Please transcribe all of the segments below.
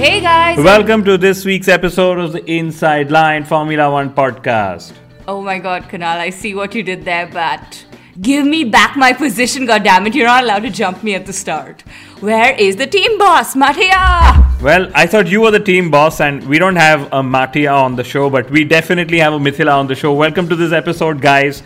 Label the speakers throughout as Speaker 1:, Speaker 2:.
Speaker 1: Hey guys!
Speaker 2: Welcome to this week's episode of the Inside Line Formula One podcast.
Speaker 1: Oh my god, Kunal, I see what you did there, but give me back my position, goddammit. You're not allowed to jump me at the start. Where is the team boss, Mattia?
Speaker 2: Well, I thought you were the team boss, and we don't have a Mattia on the show, but we definitely have a Mithila on the show. Welcome to this episode, guys.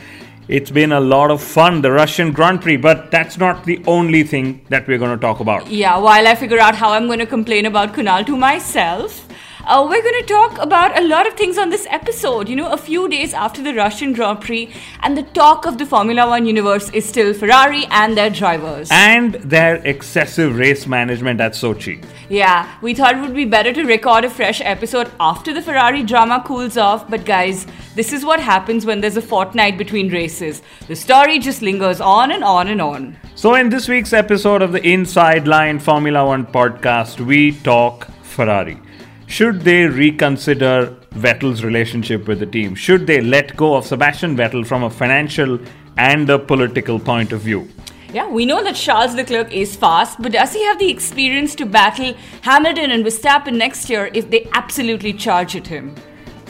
Speaker 2: It's been a lot of fun, the Russian Grand Prix, but that's not the only thing that we're going to talk about.
Speaker 1: Yeah, while I figure out how I'm going to complain about Kunal to myself, uh, we're going to talk about a lot of things on this episode. You know, a few days after the Russian Grand Prix, and the talk of the Formula One universe is still Ferrari and their drivers.
Speaker 2: And their excessive race management at Sochi.
Speaker 1: Yeah, we thought it would be better to record a fresh episode after the Ferrari drama cools off, but guys, this is what happens when there's a fortnight between races. The story just lingers on and on and on.
Speaker 2: So, in this week's episode of the Inside Line Formula One podcast, we talk Ferrari. Should they reconsider Vettel's relationship with the team? Should they let go of Sebastian Vettel from a financial and a political point of view?
Speaker 1: Yeah, we know that Charles Leclerc is fast, but does he have the experience to battle Hamilton and Verstappen next year if they absolutely charge at him?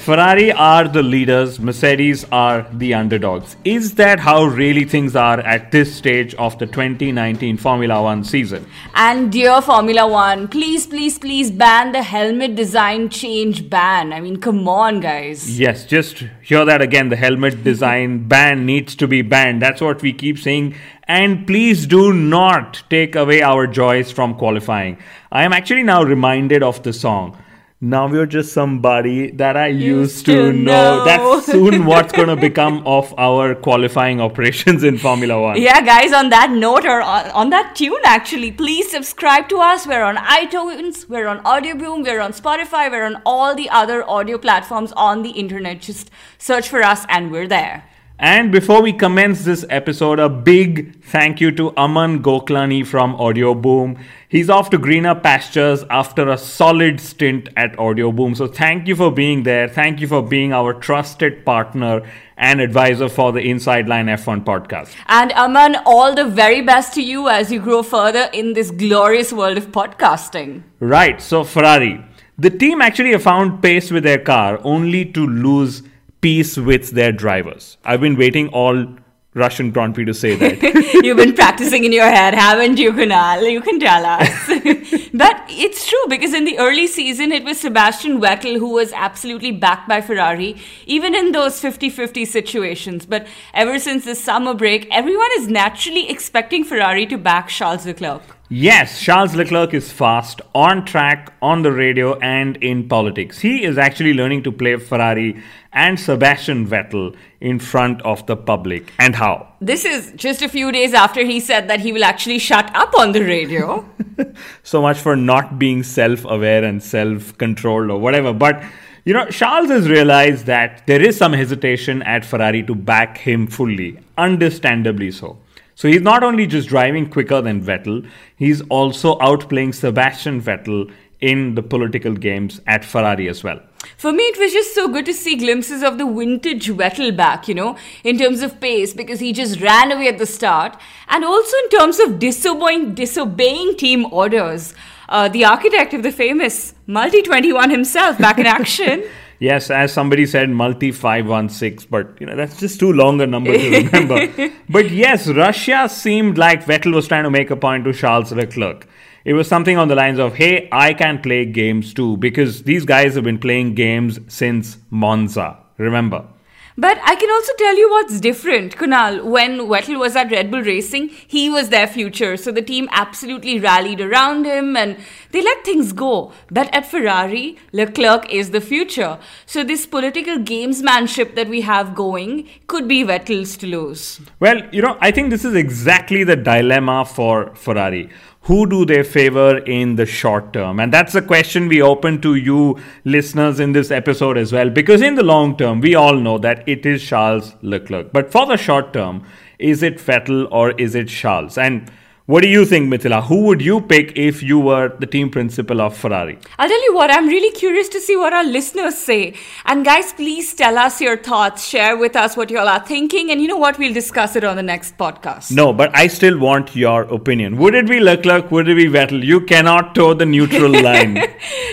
Speaker 2: Ferrari are the leaders, Mercedes are the underdogs. Is that how really things are at this stage of the 2019 Formula One season?
Speaker 1: And dear Formula One, please, please, please ban the helmet design change ban. I mean, come on, guys.
Speaker 2: Yes, just hear that again. The helmet design ban needs to be banned. That's what we keep saying. And please do not take away our joys from qualifying. I am actually now reminded of the song now you're just somebody that I used, used to, know. know. That's soon what's going to become of our qualifying operations in Formula One.
Speaker 1: Yeah, guys, on that note or on, on, that tune, actually, please subscribe to us. We're on iTunes, we're on Audioboom, we're on Spotify, we're on all the other audio platforms on the internet. Just search for us and we're there.
Speaker 2: And before we commence this episode, a big thank you to Aman Goklani from Audioboom. He's off to greener pastures after a solid stint at Audioboom. So thank you for being there. Thank you for being our trusted partner and advisor for the Inside Line F1 podcast.
Speaker 1: And Aman, all the very best to you as you grow further in this glorious world of podcasting.
Speaker 2: Right. So Ferrari, the team actually found pace with their car only to lose peace with their drivers. I've been waiting all Russian Grand Prix to say that.
Speaker 1: You've been practicing in your head, haven't you, Kunal? You can tell us. but it's true because in the early season, it was Sebastian Vettel who was absolutely backed by Ferrari, even in those 50 50 situations. But ever since the summer break, everyone is naturally expecting Ferrari to back Charles Leclerc.
Speaker 2: Yes, Charles Leclerc is fast, on track, on the radio, and in politics. He is actually learning to play Ferrari and Sebastian Vettel in front of the public. And how?
Speaker 1: This is just a few days after he said that he will actually shut up on the radio.
Speaker 2: so much for not being self aware and self controlled or whatever. But you know, Charles has realized that there is some hesitation at Ferrari to back him fully, understandably so. So he's not only just driving quicker than Vettel, he's also outplaying Sebastian Vettel in the political games at Ferrari as well.
Speaker 1: For me, it was just so good to see glimpses of the vintage Vettel back, you know, in terms of pace, because he just ran away at the start, and also in terms of disobeying, disobeying team orders. Uh, the architect of the famous Multi 21 himself back in action.
Speaker 2: Yes, as somebody said, multi 516, but you know that's just too long a number to remember. but yes, Russia seemed like Vettel was trying to make a point to Charles Leclerc. It was something on the lines of, hey, I can play games too, because these guys have been playing games since Monza. Remember?
Speaker 1: But I can also tell you what's different, Kunal. When Vettel was at Red Bull Racing, he was their future. So the team absolutely rallied around him and they let things go. But at Ferrari, Leclerc is the future. So this political gamesmanship that we have going could be Vettel's to lose.
Speaker 2: Well, you know, I think this is exactly the dilemma for Ferrari who do they favor in the short term? And that's a question we open to you listeners in this episode as well. Because in the long term, we all know that it is Charles Leclerc. But for the short term, is it Vettel or is it Charles? And what do you think, Mithila? Who would you pick if you were the team principal of Ferrari?
Speaker 1: I'll tell you what, I'm really curious to see what our listeners say. And guys, please tell us your thoughts, share with us what you all are thinking, and you know what? We'll discuss it on the next podcast.
Speaker 2: No, but I still want your opinion. Would it be Leclerc? Would it be Vettel? You cannot toe the neutral line.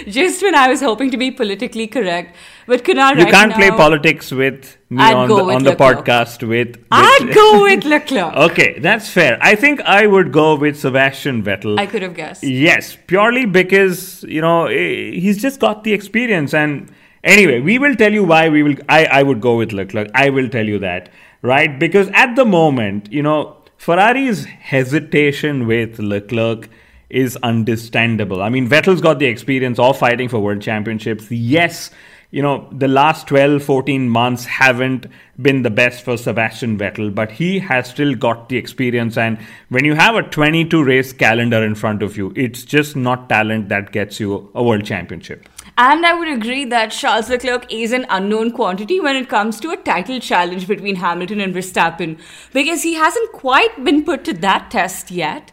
Speaker 1: Just when I was hoping to be politically correct. But Kunal,
Speaker 2: you
Speaker 1: right
Speaker 2: can't
Speaker 1: now,
Speaker 2: play politics with me
Speaker 1: I'd
Speaker 2: on the, on the
Speaker 1: Leclerc.
Speaker 2: podcast with. with
Speaker 1: I'd go with Leclerc.
Speaker 2: Okay, that's fair. I think I would go with Sebastian Vettel.
Speaker 1: I could have guessed.
Speaker 2: Yes, purely because you know eh, he's just got the experience. And anyway, we will tell you why we will. I I would go with Leclerc. I will tell you that, right? Because at the moment, you know, Ferrari's hesitation with Leclerc is understandable. I mean, Vettel's got the experience of fighting for world championships. Yes, you know, the last 12, 14 months haven't been the best for Sebastian Vettel, but he has still got the experience. And when you have a 22 race calendar in front of you, it's just not talent that gets you a world championship.
Speaker 1: And I would agree that Charles Leclerc is an unknown quantity when it comes to a title challenge between Hamilton and Verstappen because he hasn't quite been put to that test yet.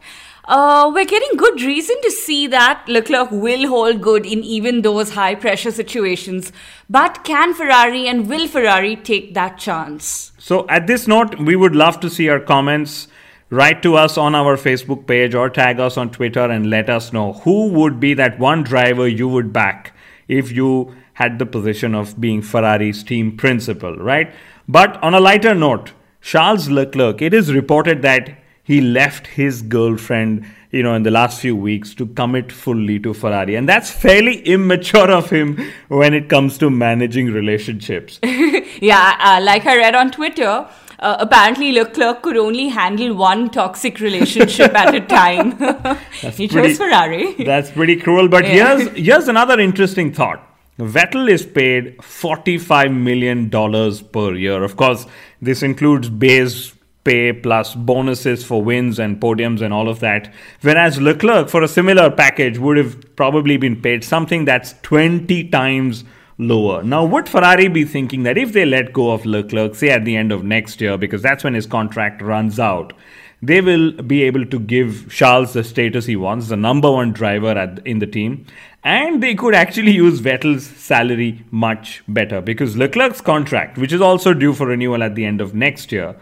Speaker 1: Uh, we're getting good reason to see that Leclerc will hold good in even those high pressure situations. But can Ferrari and will Ferrari take that chance?
Speaker 2: So, at this note, we would love to see your comments. Write to us on our Facebook page or tag us on Twitter and let us know who would be that one driver you would back if you had the position of being Ferrari's team principal, right? But on a lighter note, Charles Leclerc, it is reported that he left his girlfriend, you know, in the last few weeks to commit fully to Ferrari. And that's fairly immature of him when it comes to managing relationships.
Speaker 1: Yeah, uh, like I read on Twitter, uh, apparently Leclerc could only handle one toxic relationship at a time. he chose
Speaker 2: pretty-
Speaker 1: Ferrari.
Speaker 2: That's pretty cruel. But
Speaker 1: Yeah.
Speaker 2: here's here's another interesting thought. Vettel is paid $45 million per year. Of course, this includes base pay plus bonuses for wins and podiums and all of that. Whereas Leclerc, for a similar package, would have probably been paid something that's 20 times lower. Now, would Ferrari be thinking that if they let go of Leclerc, say at the end of next year, because that's when his contract runs out, they will be able to give Charles the status he wants, the number one driver at, in the team, and they could actually use Vettel's salary much better because Leclerc's contract, which is also due for renewal at the end of next year,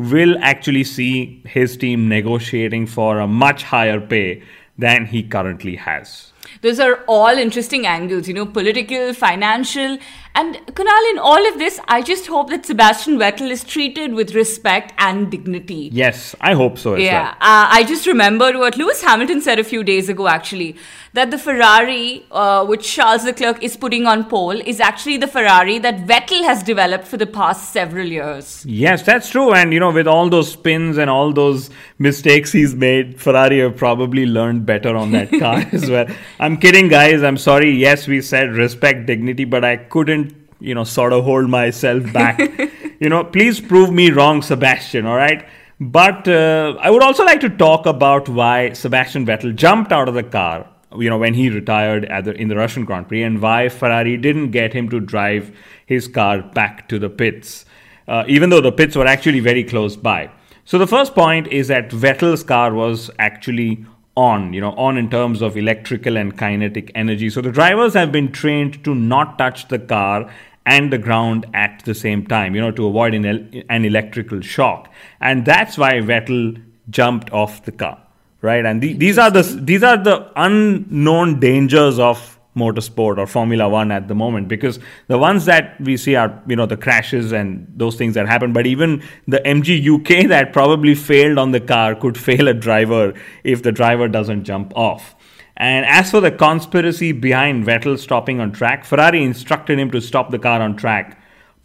Speaker 2: will actually see his team negotiating for a much higher pay than he currently has.
Speaker 1: Those are all interesting angles, you know, political, financial. And Kunal, in all of this, I just hope that Sebastian Vettel is treated with respect and dignity.
Speaker 2: Yes, I hope so as
Speaker 1: Yeah,
Speaker 2: well.
Speaker 1: uh, I just remembered what Lewis Hamilton said a few days ago, actually, that the Ferrari, uh, which Charles Leclerc is putting on pole, is actually the Ferrari that Vettel has developed for the past several years.
Speaker 2: Yes, that's true. And you know, with all those spins and all those mistakes he's made, Ferrari have probably learned better on that car as well. I'm kidding, guys. I'm sorry. Yes, we said respect, dignity, but I couldn't, you know, sort of hold myself back. you know, please prove me wrong, Sebastian. All right. But uh, I would also like to talk about why Sebastian Vettel jumped out of the car you know when he retired at the, in the Russian Grand Prix and why Ferrari didn't get him to drive his car back to the pits, uh, even though the pits were actually very close by. So the first point is that Vettel's car was actually on, you know, on in terms of electrical and kinetic energy. So the drivers have been trained to not touch the car and the ground at the same time, you know, to avoid an, el- an electrical shock. And that's why Vettel jumped off the car right? And the, these are the these are the unknown dangers of motorsport or formula 1 at the moment because the ones that we see are you know the crashes and those things that happen. But even the MGU-K that probably failed on the car could fail a driver if the driver doesn't jump off and as for the conspiracy behind Vettel stopping on track Ferrari instructed him to stop the car on track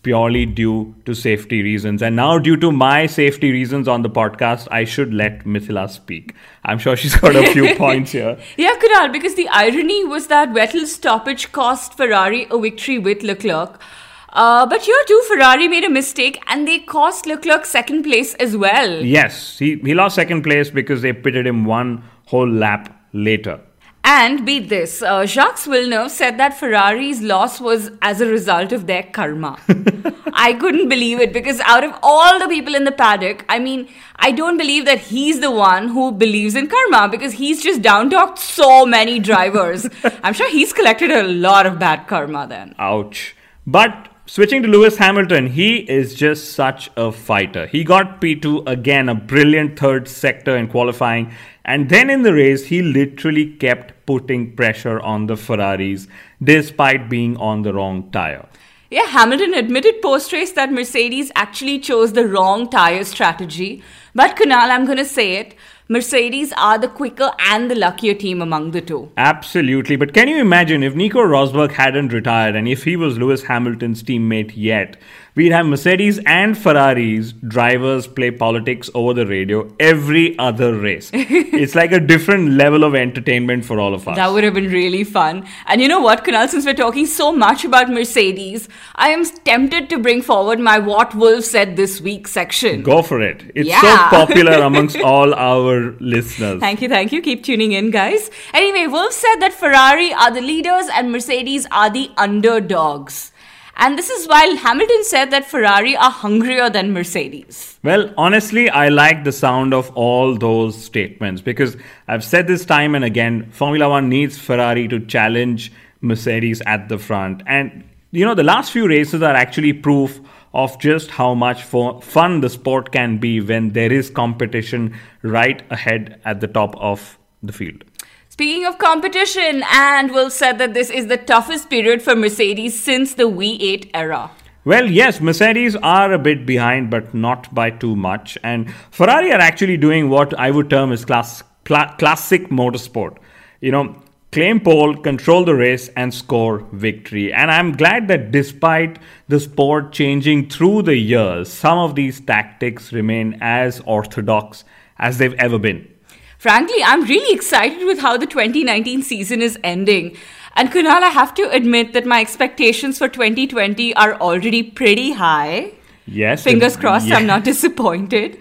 Speaker 2: purely due to safety reasons. And now, due to my safety reasons on the podcast, I should let Mithila speak. I'm sure she's got a few points here.
Speaker 1: Yeah, Kunal, because the irony was that Vettel's stoppage cost Ferrari a victory with Leclerc. Uh, but here too, Ferrari made a mistake and they cost Leclerc second place as well.
Speaker 2: Yes, he, he lost second place because they pitted him one whole lap later.
Speaker 1: And beat this, uh, Jacques Villeneuve said that Ferrari's loss was as a result of their karma. I couldn't believe it because out of all the people in the paddock, I mean, I don't believe that he's the one who believes in karma because he's just down talked so many drivers. I'm sure he's collected a lot of bad karma then.
Speaker 2: Ouch. But switching to Lewis Hamilton, he is just such a fighter. He got P2 again, a brilliant third sector in qualifying. And then in the race, he literally kept putting pressure on the Ferraris despite being on the wrong tire.
Speaker 1: Yeah, Hamilton admitted post race that Mercedes actually chose the wrong tire strategy. But Kunal, I'm going to say it. Mercedes are the quicker and the luckier team among the two.
Speaker 2: Absolutely. But can you imagine if Nico Rosberg hadn't retired and if he was Lewis Hamilton's teammate yet? We'd have Mercedes and Ferraris drivers play politics over the radio every other race. it's like a different level of entertainment for all of us.
Speaker 1: That would have been really fun. And you know what, Kunal, since we're talking so much about Mercedes, I am tempted to bring forward my What Wolff Said This Week section.
Speaker 2: Go for it. It's
Speaker 1: Yeah.
Speaker 2: so popular amongst all our listeners.
Speaker 1: Thank you, thank you. Keep tuning in, guys. Anyway, Wolff said that Ferrari are the leaders and Mercedes are the underdogs. And this is while Hamilton said that Ferrari are hungrier than Mercedes.
Speaker 2: Well, honestly, I like the sound of all those statements because I've said this time and again Formula One needs Ferrari to challenge Mercedes at the front. And, you know, the last few races are actually proof of just how much fun the sport can be when there is competition right ahead at the top of the field.
Speaker 1: Speaking of competition, and Will said that this is the toughest period for Mercedes since the V8 era.
Speaker 2: Well, yes, Mercedes are a bit behind, but not by too much. And Ferrari are actually doing what I would term as class, cla- classic motorsport. You know, claim pole, control the race, and score victory. And I'm glad that despite the sport changing through the years, some of these tactics remain as orthodox as they've ever been.
Speaker 1: Frankly, I'm really excited with how the 2019 season is ending. And Kunal, I have to admit that my expectations for 2020 are already pretty high.
Speaker 2: Yes.
Speaker 1: Fingers crossed,
Speaker 2: yeah.
Speaker 1: I'm not disappointed.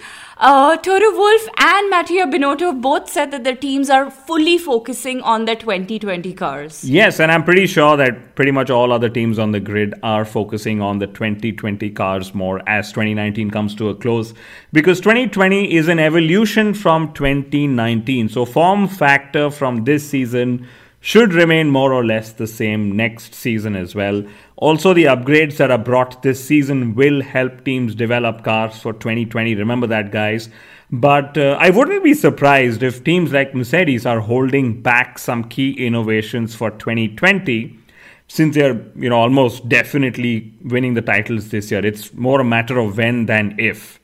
Speaker 1: Uh, Toto Wolff and Mattia Binotto both said that their teams are fully focusing on their 2020 cars.
Speaker 2: Yes, and I'm pretty sure that pretty much all other teams on the grid are focusing on the 2020 cars more as 2019 comes to a close because 2020 is an evolution from 2019. So, form factor from this season should remain more or less the same next season as well. Also, the upgrades that are brought this season will help teams develop cars for 2020. Remember that, guys. But uh, I wouldn't be surprised if teams like Mercedes are holding back some key innovations for 2020 since they're you know almost definitely winning the titles this year. It's more a matter of when than if.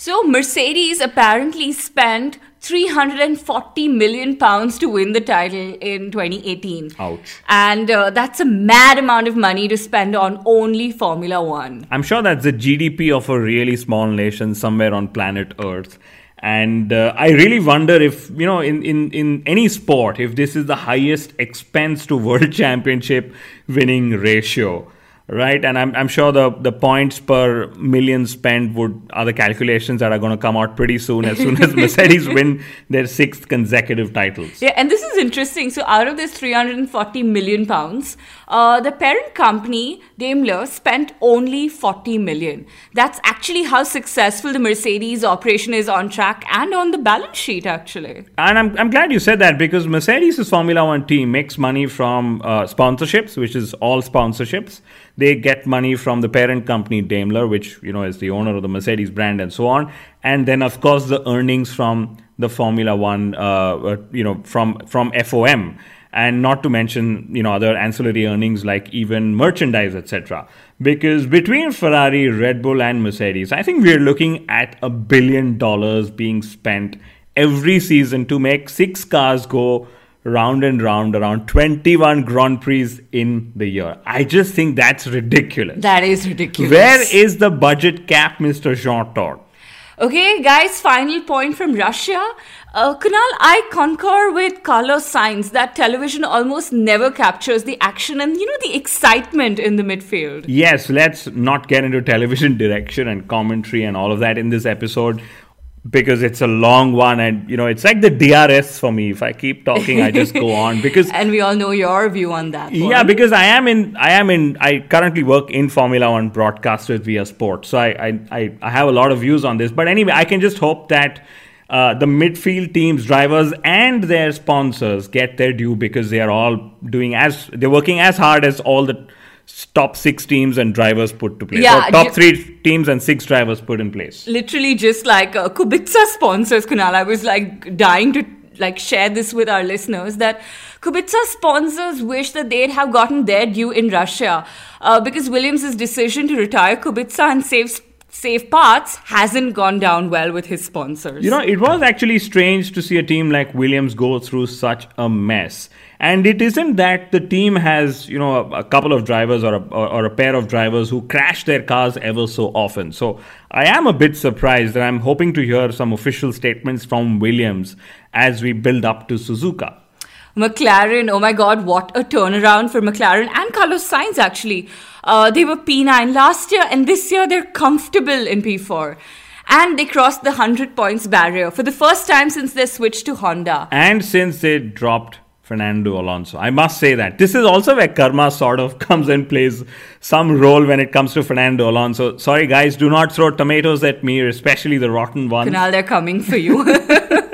Speaker 1: So, Mercedes apparently spent 340 million pounds to win the title in 2018.
Speaker 2: Ouch.
Speaker 1: And uh, that's a mad amount of money to spend on only Formula One.
Speaker 2: I'm sure that's the GDP of a really small nation somewhere on planet Earth. And uh, I really wonder if, you know, in, in, in any sport, if this is the highest expense to world championship winning ratio, right? And I'm, I'm sure the, the points per million spent would are the calculations that are going to come out pretty soon as soon as Mercedes win their sixth consecutive titles.
Speaker 1: Yeah, and this is interesting. So, out of this 340 million pounds, uh, the parent company, Daimler, spent only 40 million. That's actually how successful the Mercedes operation is on track and on the balance sheet, actually.
Speaker 2: And I'm, I'm glad you said that because Mercedes' Formula One team makes money from uh, sponsorships, which is all sponsorships. They get money from the parent company Daimler, which you know is the owner of the Mercedes brand, and so on. And then, of course, the earnings from the Formula One, uh, uh, you know, from from FOM, and not to mention you know other ancillary earnings like even merchandise, etc. Because between Ferrari, Red Bull, and Mercedes, I think we're looking at a billion dollars being spent every season to make six cars go round and round around 21 Grand Prix in the year. I just think that's ridiculous.
Speaker 1: That is ridiculous.
Speaker 2: Where is the budget cap, Mr. Jean Todt?
Speaker 1: Okay, guys, final point from Russia. Uh, Kunal, I concur with Carlos Sainz that television almost never captures the action and, you know, the excitement in the midfield.
Speaker 2: Yes, let's not get into television direction and commentary and all of that in this episode because it's a long one and you know it's like the DRS for me. If I keep talking I just go on because
Speaker 1: and we all know your view on that one.
Speaker 2: yeah because I am in I am in I currently work in Formula 1 broadcast with via sport. So I, I I have a lot of views on this. But anyway I can just hope that uh, the midfield teams, drivers, and their sponsors get their due because they are all doing as they're working as hard as all the top six teams and drivers put to place.
Speaker 1: Yeah,
Speaker 2: or top three teams and six drivers put in place.
Speaker 1: Literally, just like uh, Kubica sponsors, Kunal. I was like dying to like share this with our listeners that Kubica sponsors wish that they'd have gotten their due in Russia uh, because Williams' decision to retire Kubica and save save parts hasn't gone down well with his sponsors.
Speaker 2: You know, it was actually strange to see a team like Williams go through such a mess. And it isn't that the team has, you know, a, a couple of drivers or a, or, or a pair of drivers who crash their cars ever so often. So I am a bit surprised and I'm hoping to hear some official statements from Williams as we build up to Suzuka.
Speaker 1: McLaren, oh my god, what a turnaround for McLaren and Carlos Sainz actually. Uh, they were P9 last year, and this year they're comfortable in P4. And they crossed the 100 points barrier for the first time since they switched to Honda.
Speaker 2: And since they dropped Fernando Alonso. I must say that. This is also where karma sort of comes and plays some role when it comes to Fernando Alonso. Sorry, guys, do not throw tomatoes at me, especially the rotten ones.
Speaker 1: Kunal, they're coming for you.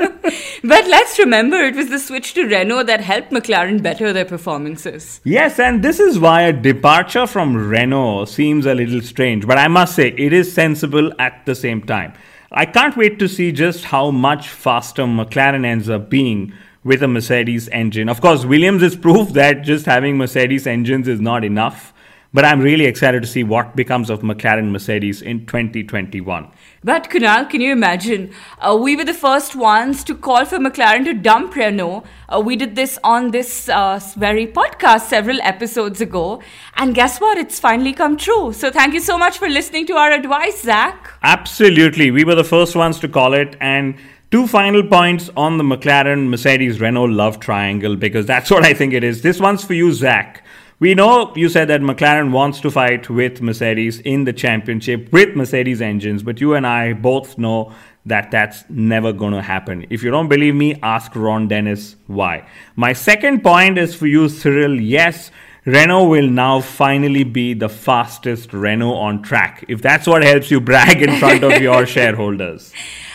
Speaker 1: But let's remember it was the switch to Renault that helped McLaren better their performances.
Speaker 2: Yes, and this is why a departure from Renault seems a little strange, but I must say it is sensible at the same time. I can't wait to see just how much faster McLaren ends up being with a Mercedes engine. Of course, Williams is proof that just having Mercedes engines is not enough. But I'm really excited to see what becomes of McLaren Mercedes in 2021.
Speaker 1: But Kunal, can you imagine? Uh, we were the first ones to call for McLaren to dump Renault. Uh, we did this on this uh, very podcast several episodes ago. And guess what? It's finally come true. So thank you so much for listening to our advice, Zak.
Speaker 2: Absolutely. We were the first ones to call it. And two final points on the McLaren Mercedes Renault love triangle because that's what I think it is. This one's for you, Zak. We know you said that McLaren wants to fight with Mercedes in the championship with Mercedes engines, but you and I both know that that's never going to happen. If you don't believe me, ask Ron Dennis why. My second point is for you, Cyril. Yes, Renault will now finally be the fastest Renault on track. If that's what helps you brag in front of your shareholders.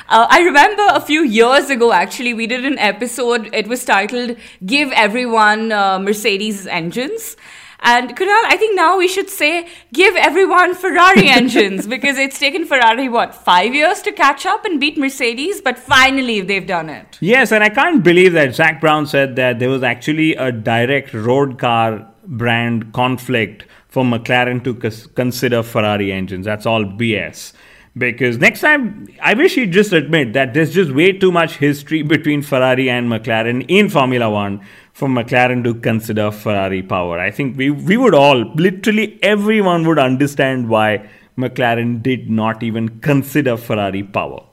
Speaker 1: Uh, I remember a few years ago, actually, we did an episode. It was titled Give Everyone uh, Mercedes Engines. And Kunal, I think now we should say give everyone Ferrari engines because it's taken Ferrari, what, five years to catch up and beat Mercedes, but finally they've done it.
Speaker 2: Yes, and I can't believe that Zak Brown said that there was actually a direct road car brand conflict for McLaren to consider Ferrari engines. That's all BS. Because next time, I wish he'd just admit that there's just way too much history between Ferrari and McLaren in Formula One for McLaren to consider Ferrari power. I think we, we would all, literally everyone would understand why McLaren did not even consider Ferrari power.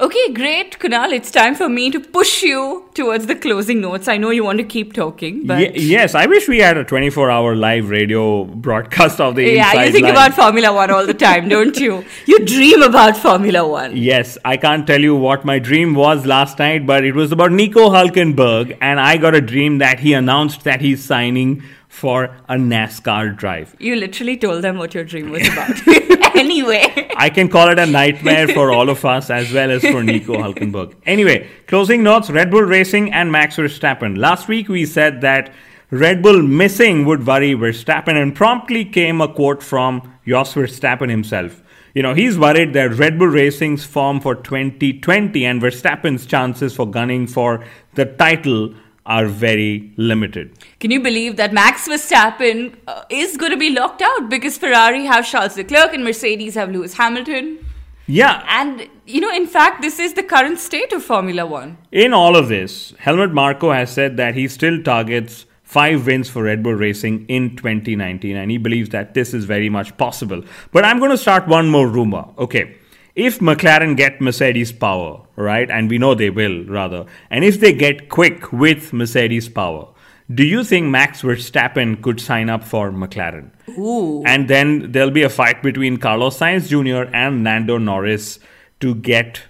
Speaker 1: Okay, great, Kunal. It's time for me to push you towards the closing notes. I know you want to keep talking, but
Speaker 2: Ye- yes, I wish we had a 24-hour live radio broadcast of the
Speaker 1: yeah. You think
Speaker 2: line.
Speaker 1: about Formula One all the time, don't you? You dream about Formula One.
Speaker 2: Yes, I can't tell you what my dream was last night, but it was about Nico Hulkenberg, and I got a dream that he announced that he's signing for a NASCAR drive.
Speaker 1: You literally told them what your dream was about. anyway.
Speaker 2: I can call it a nightmare for all of us as well as for Nico Hulkenberg. Anyway, closing notes Red Bull Racing and Max Verstappen. Last week we said that Red Bull missing would worry Verstappen, and promptly came a quote from Jos Verstappen himself. You know, he's worried that Red Bull Racing's form for 2020 and Verstappen's chances for gunning for the title are very limited.
Speaker 1: Can you believe that Max Verstappen uh, is going to be locked out because Ferrari have Charles Leclerc and Mercedes have Lewis Hamilton?
Speaker 2: Yeah.
Speaker 1: And, you know, in fact, this is the current state of Formula One.
Speaker 2: In all of this, Helmut Marko has said that he still targets five wins for Red Bull Racing in 2019, and he believes that this is very much possible. But I'm going to start one more rumor. Okay. If McLaren get Mercedes power, right, and we know they will rather, and if they get quick with Mercedes power, do you think Max Verstappen could sign up for McLaren?
Speaker 1: Ooh.
Speaker 2: And then there'll be a fight between Carlos Sainz Jr. and Lando Norris to get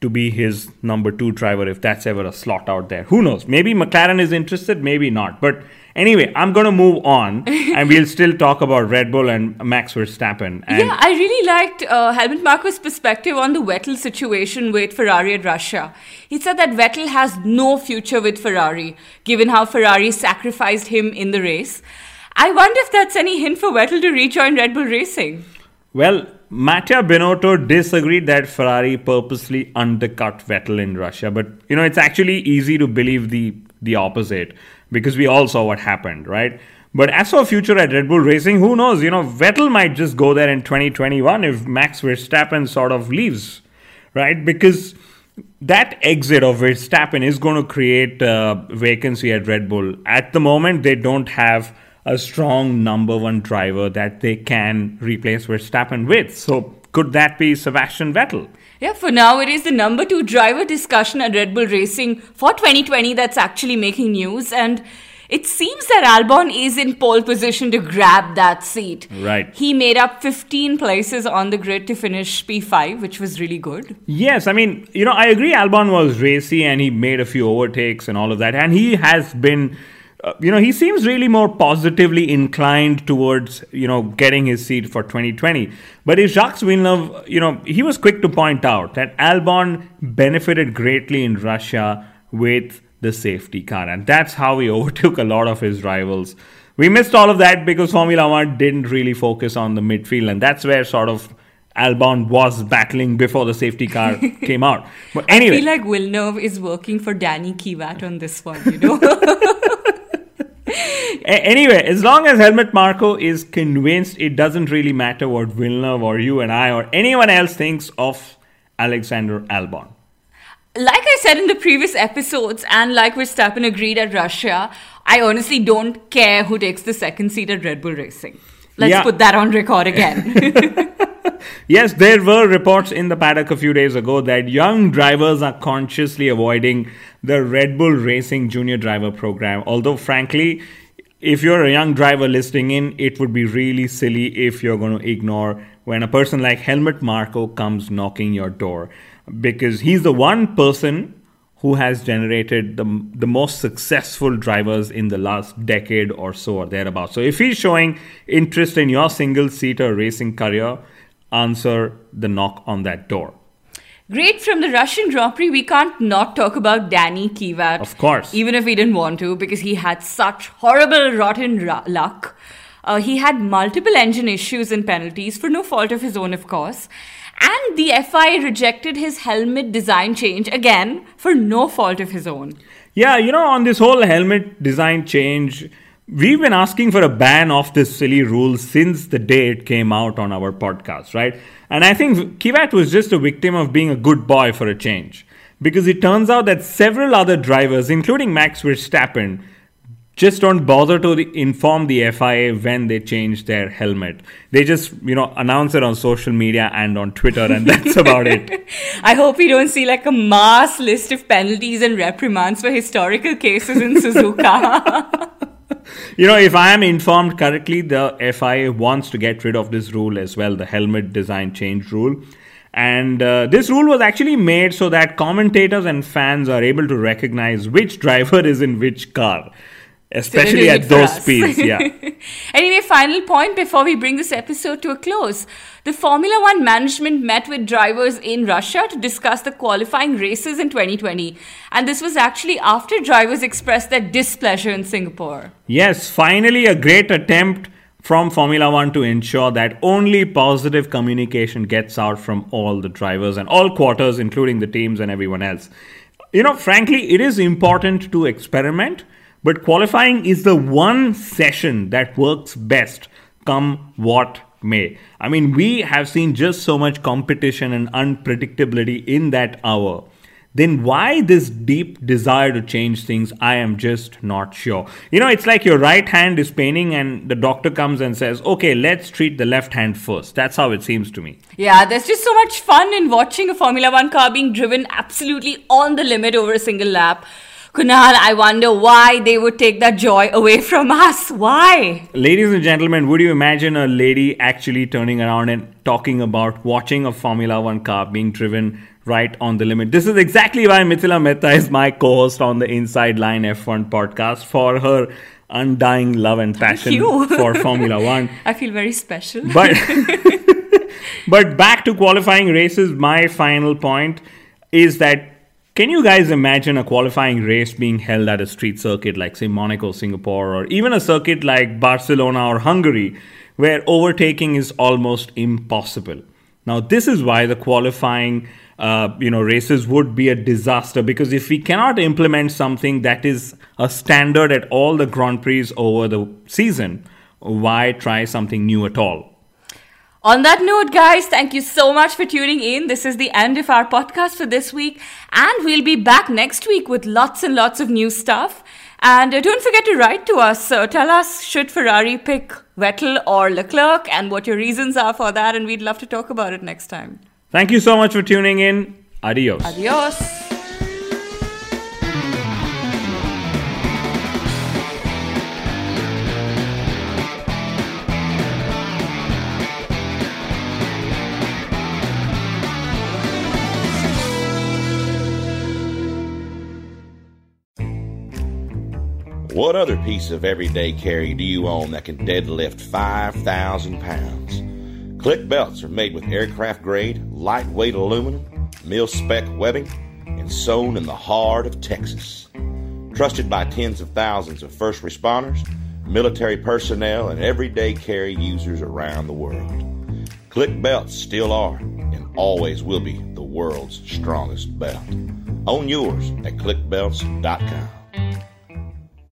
Speaker 2: to be his number two driver if that's ever a slot out there. Who knows? Maybe McLaren is interested, maybe not. But anyway, I'm going to move on and we'll still talk about Red Bull and Max Verstappen. And
Speaker 1: yeah, I really liked uh, Helmut Marko's perspective on the Vettel situation with Ferrari at Russia. He said that Vettel has no future with Ferrari, given how Ferrari sacrificed him in the race. I wonder if that's any hint for Vettel to rejoin Red Bull Racing.
Speaker 2: Well, Mattia Binotto disagreed that Ferrari purposely undercut Vettel in Russia, but you know it's actually easy to believe the the opposite because we all saw what happened, right? But as for future at Red Bull Racing, who knows? You know, Vettel might just go there in 2021 if Max Verstappen sort of leaves, right? Because that exit of Verstappen is going to create a vacancy at Red Bull. At the moment, they don't have a strong number one driver that they can replace Verstappen with. So could that be Sebastian Vettel?
Speaker 1: Yeah, for now it is the number two driver discussion at Red Bull Racing for 2020 that's actually making news. And it seems that Albon is in pole position to grab that seat.
Speaker 2: Right.
Speaker 1: He made up 15 places on the grid to finish P5, which was really good.
Speaker 2: Yes, I mean, you know, I agree Albon was racy and he made a few overtakes and all of that. And he has been uh, you know, he seems really more positively inclined towards, you know, getting his seat for 2020. But if Jacques Villeneuve, you know, he was quick to point out that Albon benefited greatly in Russia with the safety car. And that's how he overtook a lot of his rivals. We missed all of that because Formula One didn't really focus on the midfield. And that's where sort of Albon was battling before the safety car came out. But anyway.
Speaker 1: I feel like Villeneuve is working for Danny Kvyat on this one, you know?
Speaker 2: anyway, as long as Helmut Marko is convinced, it doesn't really matter what Villeneuve or you and I or anyone else thinks of Alexander Albon.
Speaker 1: Like I said in the previous episodes, and like Verstappen agreed at Russia, I honestly don't care who takes the second seat at Red Bull Racing. Let's yeah. put that on record again.
Speaker 2: yes, there were reports in the paddock a few days ago that young drivers are consciously avoiding the Red Bull Racing Junior Driver Program. Although, frankly, if you're a young driver listening in, it would be really silly if you're going to ignore when a person like Helmut Marko comes knocking your door because he's the one person who has generated the, the most successful drivers in the last decade or so or thereabouts. So if he's showing interest in your single seater racing career, answer the knock on that door.
Speaker 1: Great from the Russian Grand Prix. We can't not talk about Danny Kvyat.
Speaker 2: Of course.
Speaker 1: Even if we didn't want to, because he had such horrible, rotten ra- luck. Uh, he had multiple engine issues and penalties for no fault of his own, of course. And the FIA rejected his helmet design change again for no fault of his own.
Speaker 2: Yeah, you know, on this whole helmet design change, we've been asking for a ban of this silly rule since the day it came out on our podcast, right? And I think Kvyat was just a victim of being a good boy for a change. Because it turns out that several other drivers, including Max Verstappen, just don't bother to inform the FIA when they change their helmet. They just, you know, announce it on social media and on Twitter, and that's about it.
Speaker 1: I hope we don't see like a mass list of penalties and reprimands for historical cases in Suzuka.
Speaker 2: you know, if I am informed correctly, the FIA wants to get rid of this rule as well, the helmet design change rule. And uh, this rule was actually made so that commentators and fans are able to recognize which driver is in which car especially at those speeds yeah.
Speaker 1: Anyway final point before we bring this episode to a close. The formula 1 management met with drivers in russia to discuss the qualifying races in 2020 and this was actually after drivers expressed their displeasure in singapore.
Speaker 2: Yes finally a great attempt from Formula One to ensure that only positive communication gets out from all the drivers and all quarters, including the teams and everyone else. You know, frankly, it is important to experiment but qualifying is the one session that works best, come what may. I mean, we have seen just so much competition and unpredictability in that hour then why this deep desire to change things? I am just not sure. You know, it's like your right hand is paining, and the doctor comes and says, okay, let's treat the left hand first. That's how it seems to me.
Speaker 1: Yeah, there's just so much fun in watching a Formula One car being driven absolutely on the limit over a single lap. Kunal, I wonder why they would take that joy away from us. Why?
Speaker 2: Ladies and gentlemen, would you imagine a lady actually turning around and talking about watching a Formula One car being driven right on the limit. This is exactly why Mithila Mehta is my co host on the Inside Line F1 podcast for her undying love and passion for Formula One.
Speaker 1: I feel very special.
Speaker 2: But, but back to qualifying races, my final point is that can you guys imagine a qualifying race being held at a street circuit like, say, Monaco, Singapore, or even a circuit like Barcelona or Hungary, where overtaking is almost impossible? Now, this is why the qualifying uh, you know races would be a disaster because if we cannot implement something that is a standard at all the Grand Prix over the season, why try something new at all?
Speaker 1: On that note, guys, thank you so much for tuning in. This is the end of our podcast for this week, and we'll be back next week with lots and lots of new stuff. And uh, don't forget to write to us. Uh, tell us should Ferrari pick Vettel or Leclerc and what your reasons are for that, and we'd love to talk about it next time.
Speaker 2: Thank you so much for tuning in. Adios.
Speaker 1: Adios.
Speaker 3: What other piece of everyday carry do you own that can deadlift 5,000 pounds? Click belts are made with aircraft grade, lightweight aluminum, mil spec webbing, and sewn in the heart of Texas. Trusted by tens of thousands of first responders, military personnel, and everyday carry users around the world. Click belts still are and always will be the world's strongest belt. Own yours at clickbelts.com.